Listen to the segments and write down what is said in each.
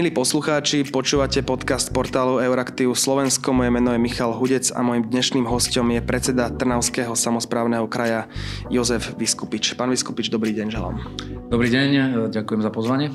Milí poslucháči, počúvate podcast portálu Euraktiv Slovensko. Moje meno je Michal Hudec a môjim dnešným hostom je predseda Trnavského samozprávneho kraja Jozef Vyskupič. Pán Vyskupič, dobrý deň želám. Dobrý deň, ďakujem za pozvanie.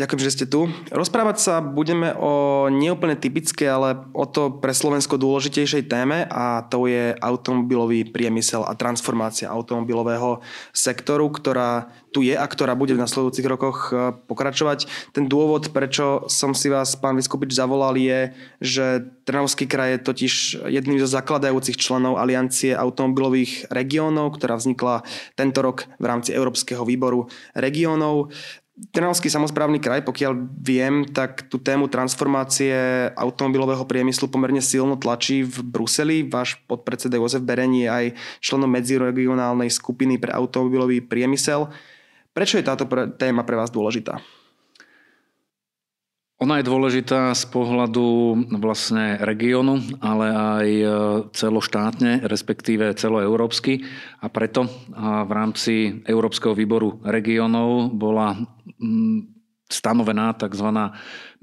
Ďakujem, že ste tu. Rozprávať sa budeme o neúplne typické, ale o to pre Slovensko dôležitejšej téme a to je automobilový priemysel a transformácia automobilového sektoru, ktorá tu je a ktorá bude v nasledujúcich rokoch e, pokračovať. Ten dôvod, prečo som si vás, pán Vyskupič, zavolal, je, že Trnavský kraj je totiž jedným zo zakladajúcich členov Aliancie automobilových regiónov, ktorá vznikla tento rok v rámci Európskeho výboru regiónov. Trnavský samozprávny kraj, pokiaľ viem, tak tú tému transformácie automobilového priemyslu pomerne silno tlačí v Bruseli. Váš podpredseda Jozef Bereň je aj členom medziregionálnej skupiny pre automobilový priemysel. Prečo je táto téma pre vás dôležitá? Ona je dôležitá z pohľadu vlastne regiónu, ale aj e, celoštátne, respektíve celoeurópsky. A preto v rámci Európskeho výboru regiónov bola stanovená tzv.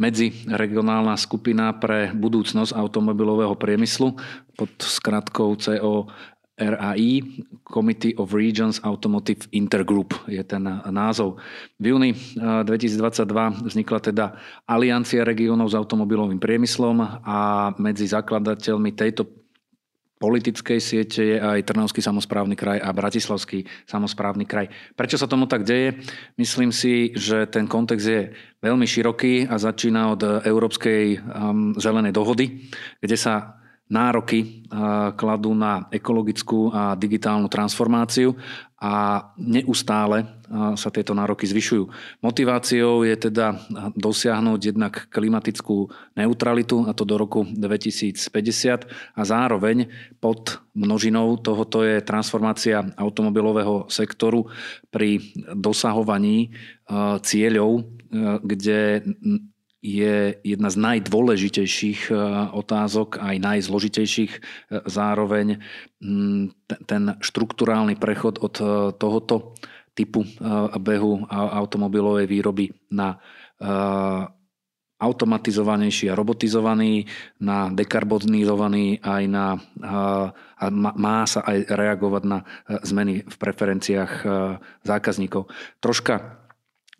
medziregionálna skupina pre budúcnosť automobilového priemyslu pod skratkou CO RAI, Committee of Regions Automotive Intergroup je ten názov. V júni 2022 eh, vznikla teda Aliancia regionov s automobilovým priemyslom a medzi zakladateľmi tejto politickej siete je aj Trnavský samozprávny kraj a Bratislavský samozprávny kraj. Prečo sa tomu tak deje? Myslím si, že ten kontext je veľmi široký a začína od Európskej um, zelenej dohody, kde sa nároky kladú na ekologickú a digitálnu transformáciu a neustále sa tieto nároky zvyšujú. Motiváciou je teda dosiahnuť jednak klimatickú neutralitu, a to do roku 2050 a zároveň pod množinou tohoto je transformácia automobilového sektoru pri dosahovaní cieľov, kde je jedna z najdôležitejších e, otázok, aj najzložitejších e, zároveň ten štruktúrálny prechod od e, tohoto typu behu automobilovej výroby na automatizovanejší a robotizovaný, na dekarbonizovaný aj na, a má sa aj reagovať na zmeny v preferenciách zákazníkov. Troška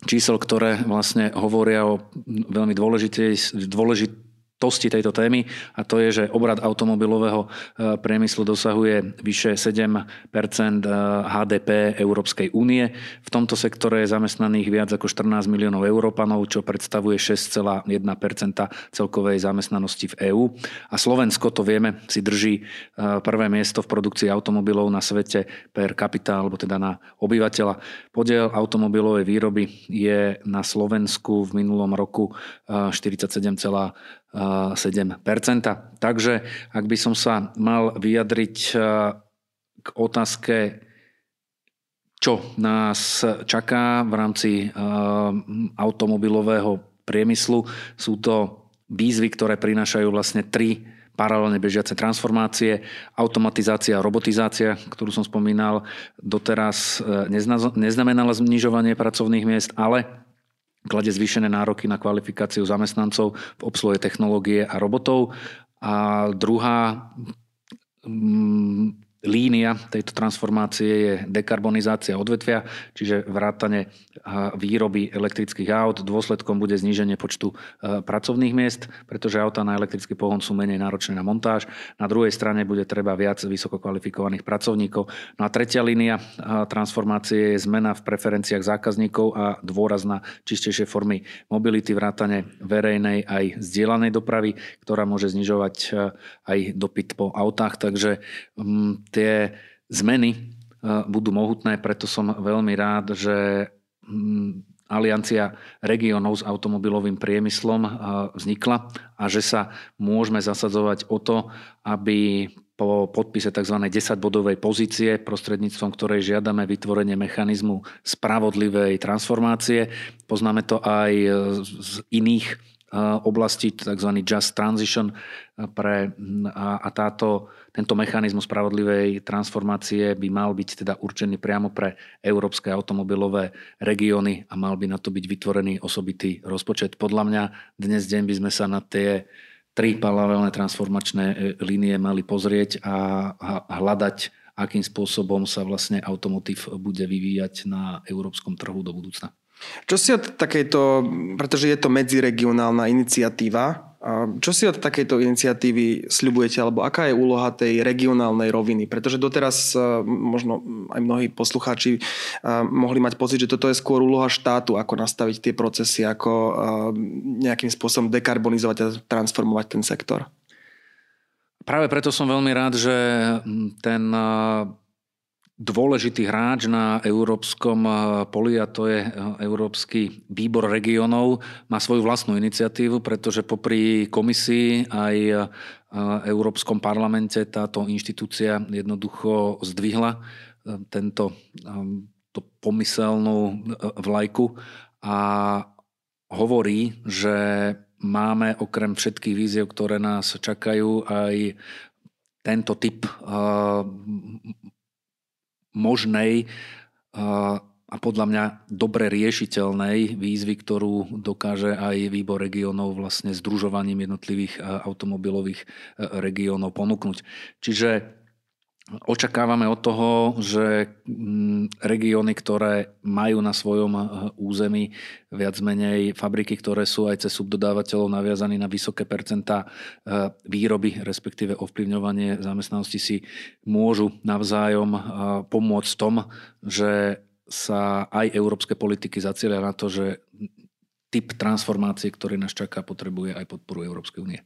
čísel, ktoré vlastne hovoria o veľmi dôležitej, dôležitej tosti tejto témy a to je, že obrad automobilového e, priemyslu dosahuje vyše 7% HDP Európskej únie. V tomto sektore je zamestnaných viac ako 14 miliónov Európanov, čo predstavuje 6,1% celkovej zamestnanosti v EÚ. A Slovensko, to vieme, si drží e, prvé miesto v produkcii automobilov na svete per capita, alebo teda na obyvateľa. Podiel automobilovej výroby je na Slovensku v minulom roku 47, e, 7 Takže ak by som sa mal vyjadriť eh, k otázke, čo nás čaká v rámci eh, automobilového priemyslu, sú to výzvy, ktoré prinášajú vlastne tri paralelne bežiace transformácie, automatizácia a robotizácia, ktorú som spomínal, doteraz eh, neznamenala znižovanie pracovných miest, ale klade zvýšené nároky na kvalifikáciu zamestnancov v obsluhe technológie a robotov. A druhá mm, línia tejto transformácie je dekarbonizácia odvetvia, čiže vrátane výroby elektrických aut. Dôsledkom bude zníženie počtu pracovných miest, pretože auta na elektrický pohon sú menej náročné na montáž. Na druhej strane bude treba viac vysoko kvalifikovaných pracovníkov. No a tretia línia transformácie je zmena v preferenciách zákazníkov a dôraz na čistejšie formy mobility, vrátane verejnej aj zdieľanej dopravy, ktorá môže znižovať aj dopyt po autách. Takže mm, tie zmeny e, budú mohutné, preto som veľmi rád, že mm, Aliancia regionov s automobilovým priemyslom e, vznikla a že sa môžeme zasadzovať o to, aby po podpise tzv. 10-bodovej pozície, prostredníctvom ktorej žiadame vytvorenie mechanizmu spravodlivej transformácie. Poznáme to aj z iných oblasti, tzv. just transition pre, a, a táto, tento mechanizmus spravodlivej transformácie by mal byť teda určený priamo pre európske automobilové regióny a mal by na to byť vytvorený osobitý rozpočet. Podľa mňa dnes deň by sme sa na tie tri paralelné transformačné e, línie mali pozrieť a hľadať, akým spôsobom sa vlastne automotív bude vyvíjať na európskom trhu do budúcna. Čo si od takejto, pretože je to medziregionálna iniciatíva, čo si od takejto iniciatívy sľubujete, alebo aká je úloha tej regionálnej roviny? Pretože doteraz e, možno aj mnohí poslucháči e, mohli mať pocit, že toto je skôr úloha štátu, ako nastaviť tie procesy, ako e, nejakým spôsobom dekarbonizovať a transformovať ten sektor. Práve preto som veľmi rád, že ten dôležitý hráč na európskom eh, poli a to je eh, Európsky výbor regionov. Má svoju vlastnú iniciatívu, pretože popri komisii aj eh, Európskom parlamente táto inštitúcia jednoducho zdvihla tento to pomyselnú vlajku a hovorí, že máme okrem všetkých víziev, ktoré nás čakajú, aj tento typ možnej a podľa mňa dobre riešiteľnej výzvy, ktorú dokáže aj výbor regionov vlastne združovaním jednotlivých automobilových regiónov ponúknuť. Čiže Očakávame od toho, že mm, regióny, ktoré majú na svojom eh, území viac menej fabriky, ktoré sú aj cez subdodávateľov naviazaní na vysoké percentá eh, výroby, respektíve ovplyvňovanie zamestnanosti si môžu navzájom eh, pomôcť v tom, že sa aj európske politiky zacielia na to, že typ transformácie, ktorý nás čaká, potrebuje aj podporu Európskej únie.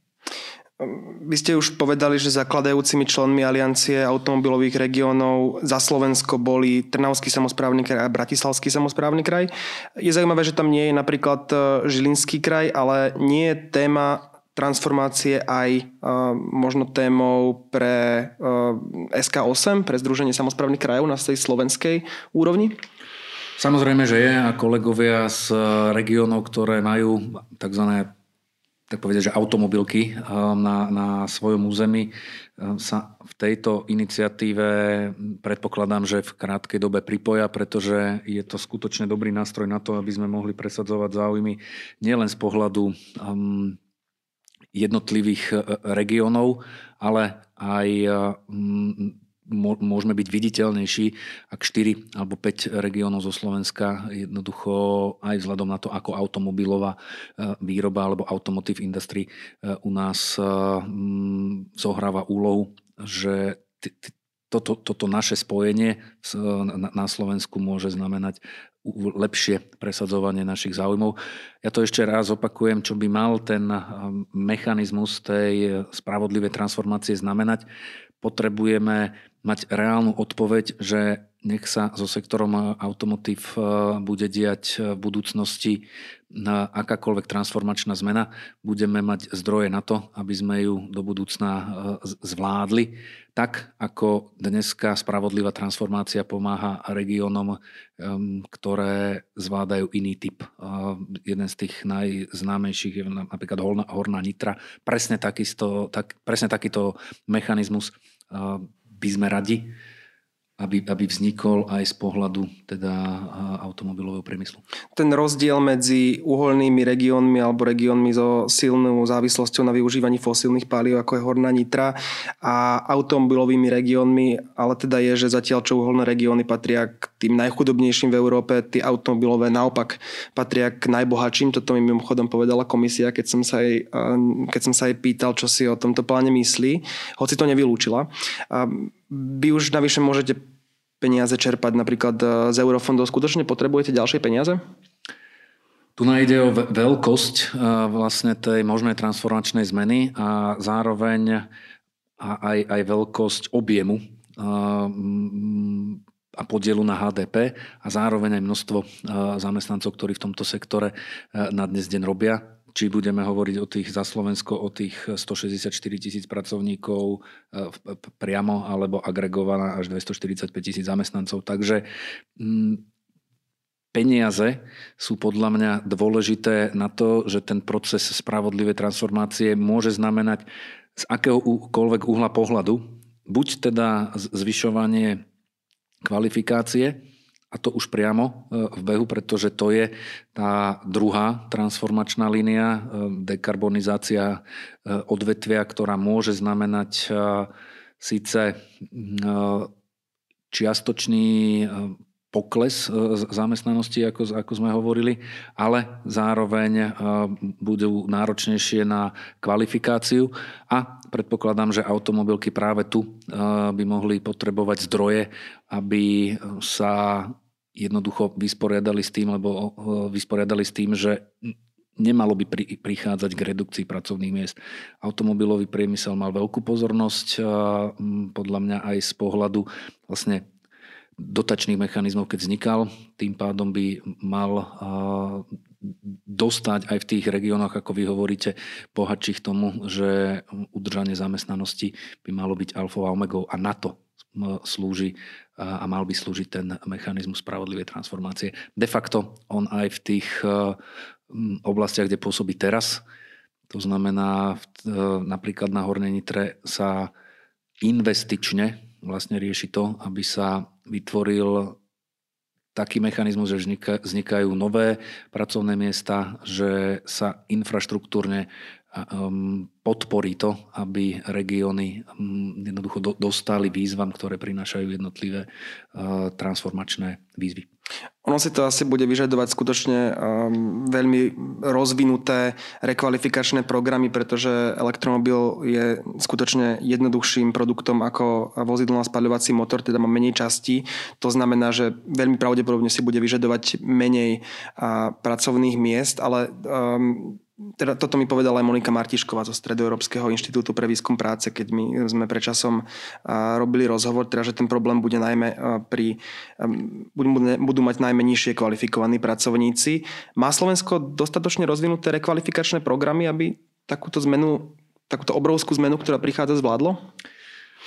Vy ste už povedali, že zakladajúcimi členmi Aliancie automobilových regiónov za Slovensko boli Trnavský samozprávny kraj a Bratislavský samozprávny kraj. Je zaujímavé, že tam nie je napríklad e, Žilinský kraj, ale nie je téma transformácie aj uh, možno témou pre uh, SK8, pre Združenie samozprávnych krajov na tej slovenskej úrovni? Samozrejme, že je a kolegovia z regiónov, ktoré majú tzv tak povedať, že automobilky um, na, na svojom území. Um, sa v tejto iniciatíve predpokladám, že v krátkej dobe pripoja, pretože je to skutočne dobrý nástroj na to, aby sme mohli presadzovať záujmy nielen z pohľadu um, jednotlivých uh, regiónov, ale aj um, môžeme byť viditeľnejší, ak 4 alebo 5 regiónov zo Slovenska jednoducho aj vzhľadom na to, ako automobilová e, výroba alebo automotive industry e, u nás e, zohráva úlohu, že toto, toto naše spojenie na Slovensku môže znamenať lepšie presadzovanie našich záujmov. Ja to ešte raz opakujem, čo by mal ten mechanizmus tej spravodlivej transformácie znamenať. Potrebujeme mať reálnu odpoveď, že nech sa so sektorom automotív e, bude diať v budúcnosti akákoľvek transformačná zmena. Budeme mať zdroje na to, aby sme ju do budúcna zvládli. Tak, ako dneska spravodlivá transformácia pomáha regiónom, ktoré zvládajú iný typ. Jeden z tých najznámejších je napríklad Horná Nitra. Presne, takisto, tak, presne takýto mechanizmus by sme radi, aby, aby vznikol aj z pohľadu teda automobilového priemyslu. Ten rozdiel medzi uholnými regiónmi alebo regiónmi so silnou závislosťou na využívaní fosílnych palív, ako je Horná Nitra a automobilovými regiónmi, ale teda je, že zatiaľ čo uholné regióny patria k tým najchudobnejším v Európe, tie automobilové naopak patria k najbohatším. Toto mi mimochodom povedala komisia, keď som sa jej, keď som sa jej pýtal, čo si o tomto pláne myslí, hoci to nevylúčila. Vy už navyše môžete peniaze čerpať napríklad e, z eurofondov. Skutočne potrebujete ďalšie peniaze? Tu nájde o veľkosť e, vlastne tej možnej transformačnej zmeny a zároveň aj, aj veľkosť objemu e, a podielu na HDP a zároveň aj množstvo zamestnancov, ktorí v tomto sektore na dnes deň robia či budeme hovoriť o tých za Slovensko, o tých 164 tisíc pracovníkov e, priamo, alebo agregovaná až 245 tisíc zamestnancov. Takže mm, peniaze sú podľa mňa dôležité na to, že ten proces spravodlivej transformácie môže znamenať z akéhokoľvek uhla pohľadu, buď teda zvyšovanie kvalifikácie, a to už priamo e, v behu, pretože to je tá druhá transformačná línia, e, dekarbonizácia e, odvetvia, ktorá môže znamenať síce čiastočný pokles zamestnanosti, ako, ako sme hovorili, ale zároveň budú náročnejšie na kvalifikáciu. A predpokladám, že automobilky práve tu by mohli potrebovať zdroje, aby sa jednoducho vysporiadali s tým, lebo vysporiadali s tým, že nemalo by pri, prichádzať k redukcii pracovných miest. Automobilový priemysel mal veľkú pozornosť, podľa mňa aj z pohľadu vlastne dotačných mechanizmov, keď vznikal. Tým pádom by mal dostať aj v tých regiónoch, ako vy hovoríte, bohatších tomu, že udržanie zamestnanosti by malo byť alfou a omegou a na to slúži a mal by slúžiť ten mechanizmus spravodlivej transformácie. De facto on aj v tých e, oblastiach, kde pôsobí teraz, to znamená e, napríklad na Hornej Nitre sa investične vlastne rieši to, aby sa vytvoril taký mechanizmus, že vznikajú nové pracovné miesta, že sa infraštruktúrne podporí to, aby regióny um, jednoducho dostali výzvam, ktoré prinášajú jednotlivé uh, transformačné výzvy. Ono si to asi bude vyžadovať skutočne um, veľmi rozvinuté rekvalifikačné programy, pretože elektromobil je skutočne jednoduchším produktom ako vozidlo na spaľovací motor, teda má menej častí. To znamená, že veľmi pravdepodobne si bude vyžadovať menej uh, pracovných miest, ale um, teda toto mi povedala aj Monika Martišková zo Stredoeurópskeho inštitútu pre výskum práce, keď my sme predčasom robili rozhovor, teda, že ten problém bude najmä pri, budú mať najmä nižšie kvalifikovaní pracovníci. Má Slovensko dostatočne rozvinuté rekvalifikačné programy, aby takúto zmenu, takúto obrovskú zmenu, ktorá prichádza, zvládlo?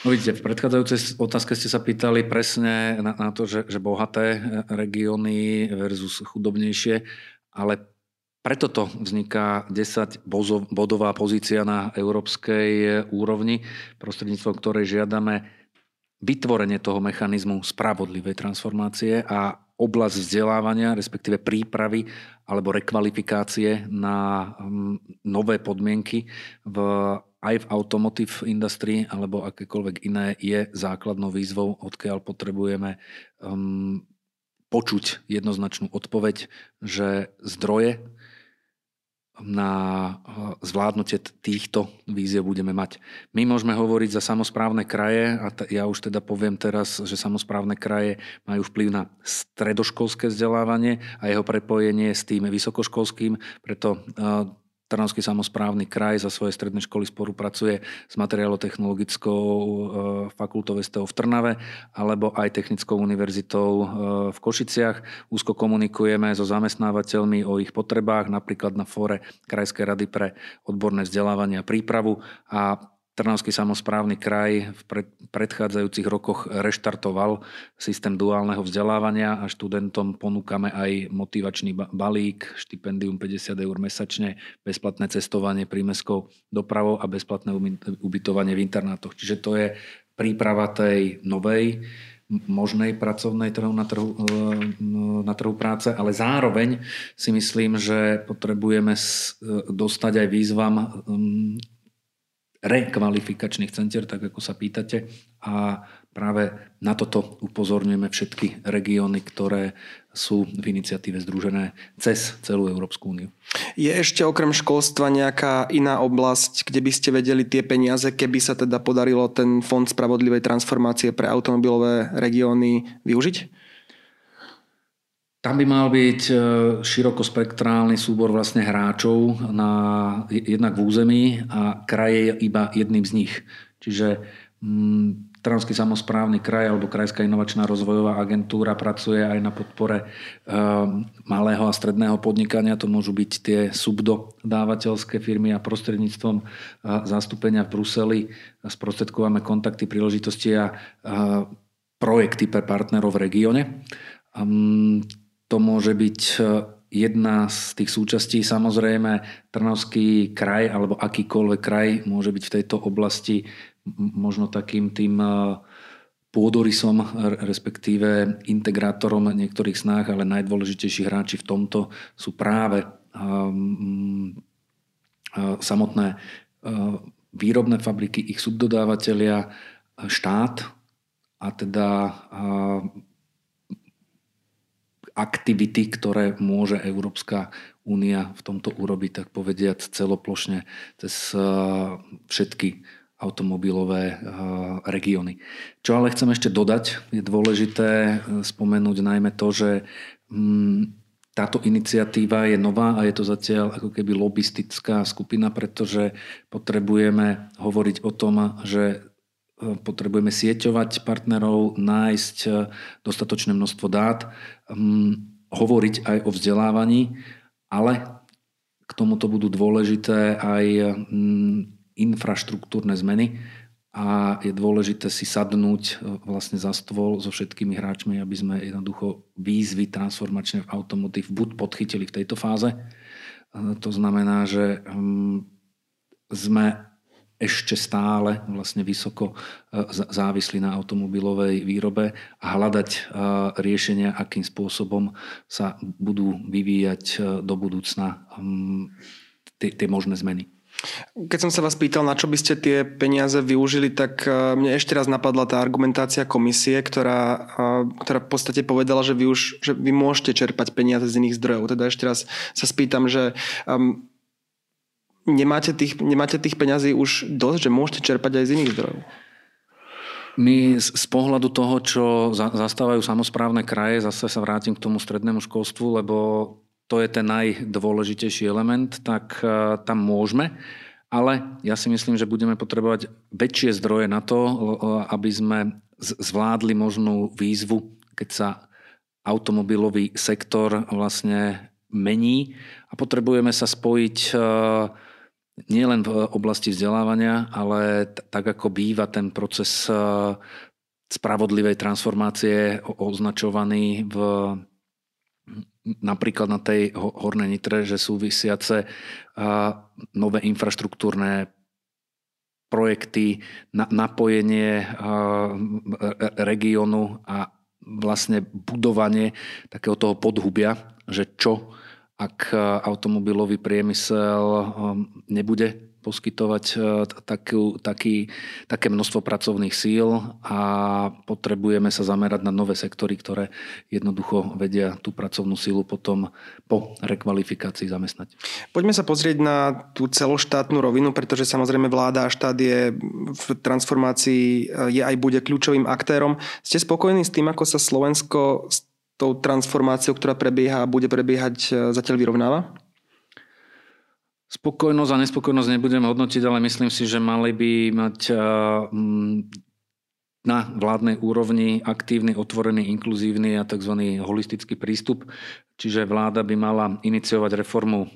No vidíte, v predchádzajúcej otázke ste sa pýtali presne na, na to, že, že bohaté regióny versus chudobnejšie, ale preto to vzniká 10 bodová pozícia na európskej úrovni, prostredníctvom ktorej žiadame vytvorenie toho mechanizmu spravodlivej transformácie a oblasť vzdelávania, respektíve prípravy alebo rekvalifikácie na nové podmienky v, aj v automotive industrii alebo akékoľvek iné je základnou výzvou, odkiaľ potrebujeme um, počuť jednoznačnú odpoveď, že zdroje na eh, zvládnutie týchto víziev budeme mať. My môžeme hovoriť za samozprávne kraje a t- ja už teda poviem teraz, že samozprávne kraje majú vplyv na stredoškolské vzdelávanie a jeho prepojenie s tým vysokoškolským, preto uh, Trnavský samozprávny kraj za svoje stredné školy spolupracuje s materiálotechnologickou e, fakultou STO v Trnave alebo aj Technickou univerzitou e, v Košiciach. Úzko komunikujeme so zamestnávateľmi o ich potrebách, napríklad na fóre Krajskej rady pre odborné vzdelávanie a prípravu a Trnavský samozprávny kraj v predchádzajúcich rokoch reštartoval systém duálneho vzdelávania a študentom ponúkame aj motivačný balík, štipendium 50 eur mesačne, bezplatné cestovanie prímeskou dopravou a bezplatné ubytovanie v internátoch. Čiže to je príprava tej novej možnej pracovnej trhu na trhu, e, na trhu práce, ale zároveň si myslím, že potrebujeme e, dostať aj výzvam rekvalifikačných centier, tak ako sa pýtate. A práve na toto upozorňujeme všetky regióny, ktoré sú v iniciatíve združené cez celú Európsku úniu. Je ešte okrem školstva nejaká iná oblasť, kde by ste vedeli tie peniaze, keby sa teda podarilo ten fond spravodlivej transformácie pre automobilové regióny využiť? Tam by mal byť e, širokospektrálny súbor vlastne hráčov na, jednak v území a kraj je iba jedným z nich. Čiže mm, Trnavský samozprávny kraj alebo Krajská inovačná rozvojová agentúra pracuje aj na podpore e, malého a stredného podnikania. To môžu byť tie subdodávateľské firmy a prostredníctvom e, zastúpenia v Bruseli sprostredkováme kontakty, príležitosti a projekty pre partnerov v regióne. To môže byť jedna z tých súčastí. Samozrejme, Trnavský kraj alebo akýkoľvek kraj môže byť v tejto oblasti možno takým tým pôdorysom, respektíve integrátorom niektorých snách, ale najdôležitejší hráči v tomto sú práve uh, samotné výrobné fabriky, ich subdodávateľia, štát a teda aktivity, ktoré môže Európska únia v tomto urobiť, tak povediať celoplošne cez všetky automobilové eh, regióny. Čo ale chcem ešte dodať, je dôležité eh, spomenúť najmä to, že mm, táto iniciatíva je nová a je to zatiaľ ako keby lobistická skupina, pretože potrebujeme hovoriť o tom, že eh, potrebujeme sieťovať partnerov, nájsť dostatočné množstvo dát, mm, hovoriť aj o vzdelávaní, ale k tomuto budú dôležité aj mm, infraštruktúrne zmeny a je dôležité si sadnúť e, vlastne za stôl so všetkými hráčmi, aby sme jednoducho výzvy transformačné v automotív buď podchytili v tejto fáze. To znamená, že hm, sme ešte stále vlastne vysoko e, závislí na automobilovej výrobe a hľadať riešenia, akým spôsobom sa budú vyvíjať do budúcna tie možné zmeny. Keď som sa vás pýtal, na čo by ste tie peniaze využili, tak e, mne ešte raz napadla tá argumentácia komisie, ktorá, e, ktorá v podstate povedala, že vy už že vy môžete čerpať peniaze z iných zdrojov. Teda ešte raz sa spýtam, že nemáte, tých, nemáte tých peňazí už dosť, že môžete čerpať aj z iných zdrojov? My z pohľadu toho, čo zastávajú samozprávne kraje, zase sa vrátim k tomu strednému školstvu, lebo to je ten najdôležitejší element, tak e, tam môžeme. Ale ja si myslím, že budeme potrebovať väčšie zdroje na to, aby sme zvládli možnú výzvu, keď sa automobilový sektor vlastne mení a potrebujeme sa spojiť e, nielen v oblasti vzdelávania, ale tak ako býva ten proces e, spravodlivej transformácie označovaný v napríklad na tej hornej nitre, že súvisiace nové infraštruktúrne projekty, napojenie regiónu a vlastne budovanie takého toho podhubia, že čo ak automobilový priemysel nebude poskytovať e, takú, taký, také množstvo pracovných síl a potrebujeme sa zamerať na nové sektory, ktoré jednoducho vedia tú pracovnú sílu potom po rekvalifikácii zamestnať. Poďme sa pozrieť na tú celoštátnu rovinu, pretože samozrejme vláda a štát je v transformácii, je aj bude kľúčovým aktérom. Ste spokojní s tým, ako sa Slovensko tou transformáciou, ktorá prebieha a bude prebiehať, e, zatiaľ vyrovnáva? Spokojnosť a nespokojnosť nebudem hodnotiť, ale myslím si, že mali by mať mm, na vládnej úrovni aktívny, otvorený, inkluzívny a tzv. holistický prístup. Čiže vláda by mala iniciovať reformu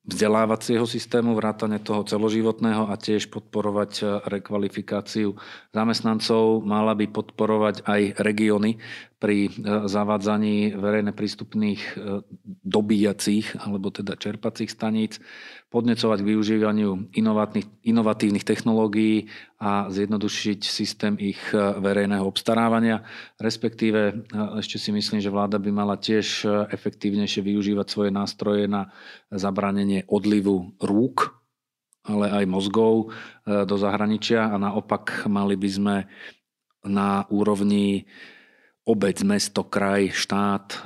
vzdelávacieho systému, vrátane toho celoživotného a tiež podporovať eh, rekvalifikáciu zamestnancov. Mala by podporovať aj regióny pri e, zavádzaní verejne prístupných e, dobíjacích alebo teda čerpacích staníc, podnecovať k využívaniu inovatívnych technológií a zjednodušiť systém ich e, verejného obstarávania. Respektíve ešte si myslím, že vláda by mala tiež efektívnejšie využívať svoje nástroje na zabranenie odlivu rúk ale aj mozgov do zahraničia a naopak mali by sme na úrovni obec, mesto, kraj, štát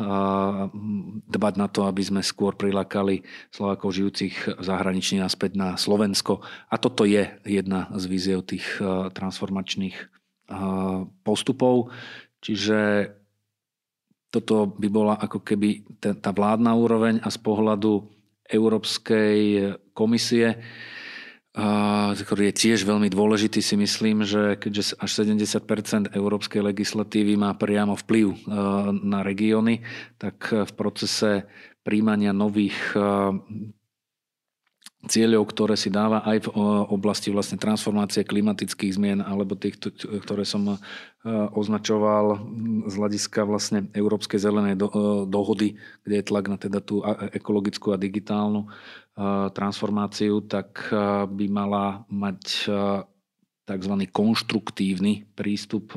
dbať na to, aby sme skôr prilákali Slovákov žijúcich v zahraničí naspäť na Slovensko. A toto je jedna z víziev tých transformačných postupov. Čiže toto by bola ako keby tá vládna úroveň a z pohľadu Európskej komisie ktorý je tiež veľmi dôležitý, si myslím, že keďže až 70% európskej legislatívy má priamo vplyv na regióny, tak v procese príjmania nových cieľov, ktoré si dáva aj v oblasti vlastne transformácie klimatických zmien alebo tých, ktoré som označoval z hľadiska vlastne Európskej zelenej dohody, kde je tlak na teda tú ekologickú a digitálnu transformáciu, tak by mala mať tzv. konštruktívny prístup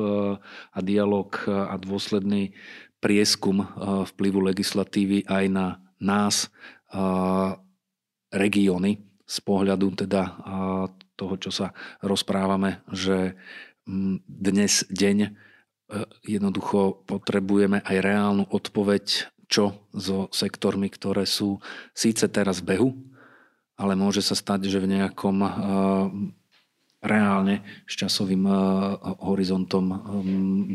a dialog a dôsledný prieskum vplyvu legislatívy aj na nás, regióny, z pohľadu teda toho, čo sa rozprávame, že dnes deň jednoducho potrebujeme aj reálnu odpoveď čo so sektormi, ktoré sú síce teraz v behu, ale môže sa stať, že v nejakom uh, reálne s časovým uh, horizontom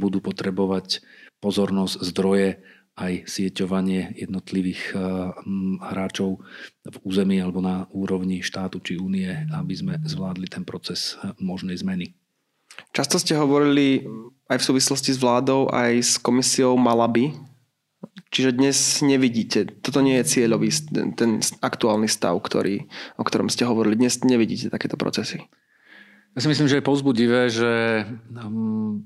budú potrebovať pozornosť, zdroje, aj sieťovanie jednotlivých uh, hráčov v území alebo na úrovni štátu či únie, aby sme zvládli ten proces možnej zmeny. Často ste hovorili aj v súvislosti s vládou, aj s komisiou Malaby, Čiže dnes nevidíte, toto nie je cieľový, ten aktuálny stav, ktorý, o ktorom ste hovorili. Dnes nevidíte takéto procesy. Ja si myslím, že je povzbudivé, že um,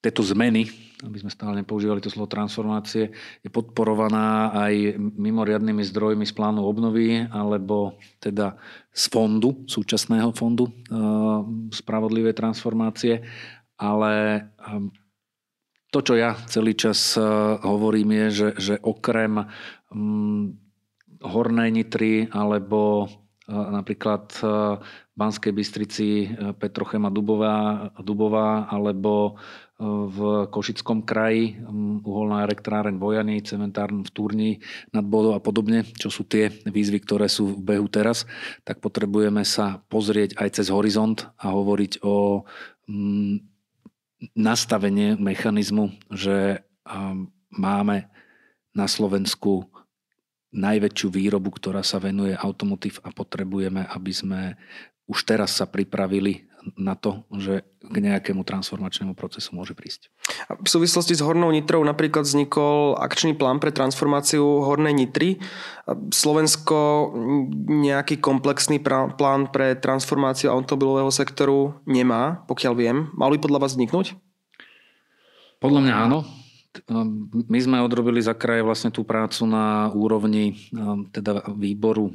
tieto zmeny, aby sme stále nepoužívali to slovo transformácie, je podporovaná aj mimoriadnými zdrojmi z plánu obnovy alebo teda z fondu, súčasného fondu uh, spravodlivej transformácie. Ale um, to, čo ja celý čas eh, hovorím, je, že, že okrem hm, Hornej Nitry alebo eh, napríklad eh, v Banskej Bystrici Petrochema Dubová, Dubová alebo v Košickom kraji uholná elektráreň Vojany, cementárn v Turni nad Bodou a podobne, čo sú tie výzvy, ktoré sú v behu teraz, tak potrebujeme sa pozrieť aj cez horizont a hovoriť o nastavenie mechanizmu, že máme na Slovensku najväčšiu výrobu, ktorá sa venuje automotív a potrebujeme, aby sme už teraz sa pripravili na to, že k nejakému transformačnému procesu môže prísť. V súvislosti s Hornou Nitrou napríklad vznikol akčný plán pre transformáciu Hornej Nitry. Slovensko nejaký komplexný plán pre transformáciu automobilového sektoru nemá, pokiaľ viem. Mal by podľa vás vzniknúť? Podľa mňa áno. My sme odrobili za kraje vlastne tú prácu na úrovni teda výboru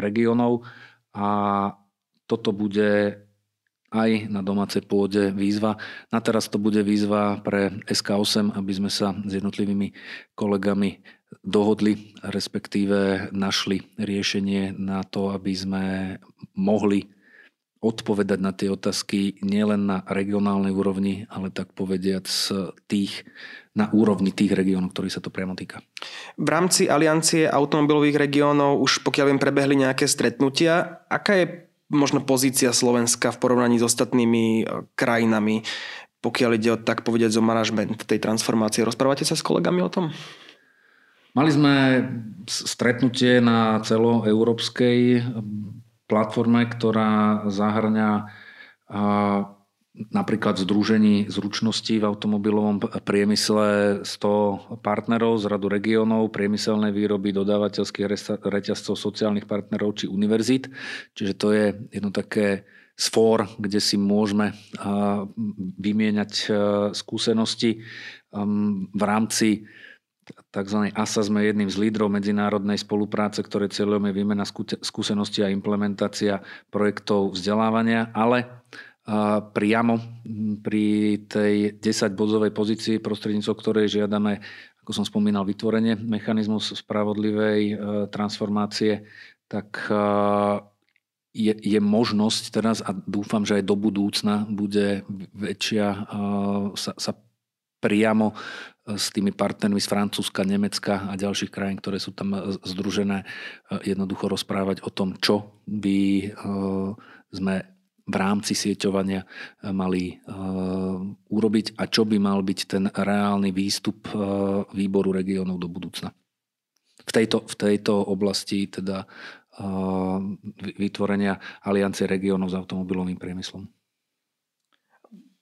regionov a toto bude aj na domácej pôde výzva. Na teraz to bude výzva pre SK8, aby sme sa s jednotlivými kolegami dohodli, respektíve našli riešenie na to, aby sme mohli odpovedať na tie otázky nielen na regionálnej úrovni, ale tak povediať z tých, na úrovni tých regiónov, ktorých sa to priamo týka. V rámci aliancie automobilových regiónov už pokiaľ viem prebehli nejaké stretnutia. Aká je možno pozícia Slovenska v porovnaní s ostatnými e, krajinami, pokiaľ ide o tak povedať o manažment tej transformácie. Rozprávate sa s kolegami o tom? Mali sme stretnutie na celoeurópskej platforme, ktorá zahrňa napríklad v Združení zručností v automobilovom priemysle 100 partnerov z radu regiónov, priemyselnej výroby, dodávateľských reťazcov, sociálnych partnerov či univerzít. Čiže to je jedno také sfór, kde si môžeme vymieňať skúsenosti v rámci tzv. ASA sme jedným z lídrov medzinárodnej spolupráce, ktoré cieľom je výmena skúsenosti a implementácia projektov vzdelávania, ale priamo pri tej 10-bodovej pozícii, prostredníctvom ktorej žiadame, ako som spomínal, vytvorenie mechanizmu spravodlivej e, transformácie, tak e, je, je možnosť teraz a dúfam, že aj do budúcna bude väčšia e, sa, sa priamo s tými partnermi z Francúzska, Nemecka a ďalších krajín, ktoré sú tam združené, jednoducho rozprávať o tom, čo by sme v rámci sieťovania eh, mali uh, urobiť a čo by mal byť ten reálny výstup uh, výboru regiónov do budúcna. V tejto, v tejto oblasti teda vytvorenia aliancie regiónov s automobilovým priemyslom.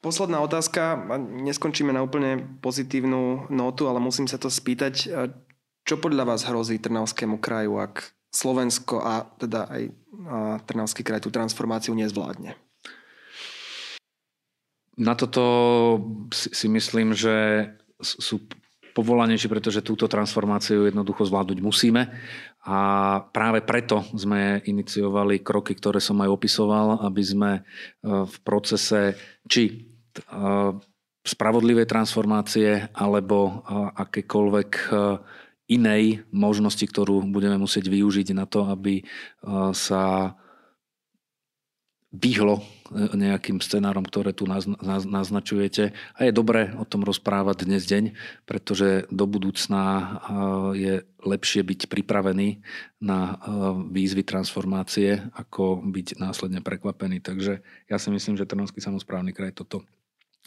Posledná otázka, neskončíme na úplne pozitívnu notu, ale musím sa to spýtať. Čo podľa vás hrozí Trnavskému kraju, ak Slovensko a teda aj Trnavský kraj tú transformáciu nezvládne? Na toto si myslím, že sú povolanejší, pretože túto transformáciu jednoducho zvládnuť musíme. A práve preto sme iniciovali kroky, ktoré som aj opisoval, aby sme e, v procese či e, spravodlivej transformácie alebo e, akékoľvek inej možnosti, ktorú budeme musieť využiť na to, aby sa vyhlo e, nejakým scenárom, ktoré tu naznačujete. A je dobré o tom rozprávať dnes deň, pretože do budúcna e, je lepšie byť pripravený na výzvy transformácie, ako byť následne prekvapený. Takže ja si myslím, že Trnavský samozprávny kraj toto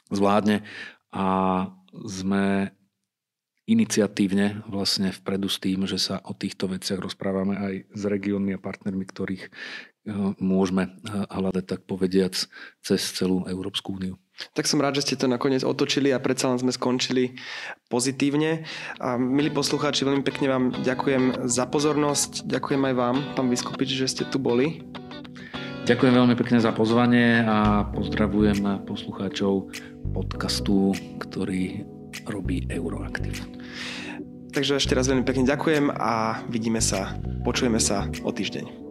zvládne a sme iniciatívne vlastne vpredu s tým, že sa o týchto veciach rozprávame aj s regiónmi a partnermi, ktorých môžeme hľadať tak povediac cez celú Európsku úniu. Tak som rád, že ste to nakoniec otočili a predsa len sme skončili pozitívne. A milí poslucháči, veľmi pekne vám ďakujem za pozornosť. Ďakujem aj vám, pán Vyskupič, že ste tu boli. Ďakujem veľmi pekne za pozvanie a pozdravujem poslucháčov podcastu, ktorý robí Euroaktiv. Takže ešte raz veľmi pekne ďakujem a vidíme sa, počujeme sa o týždeň.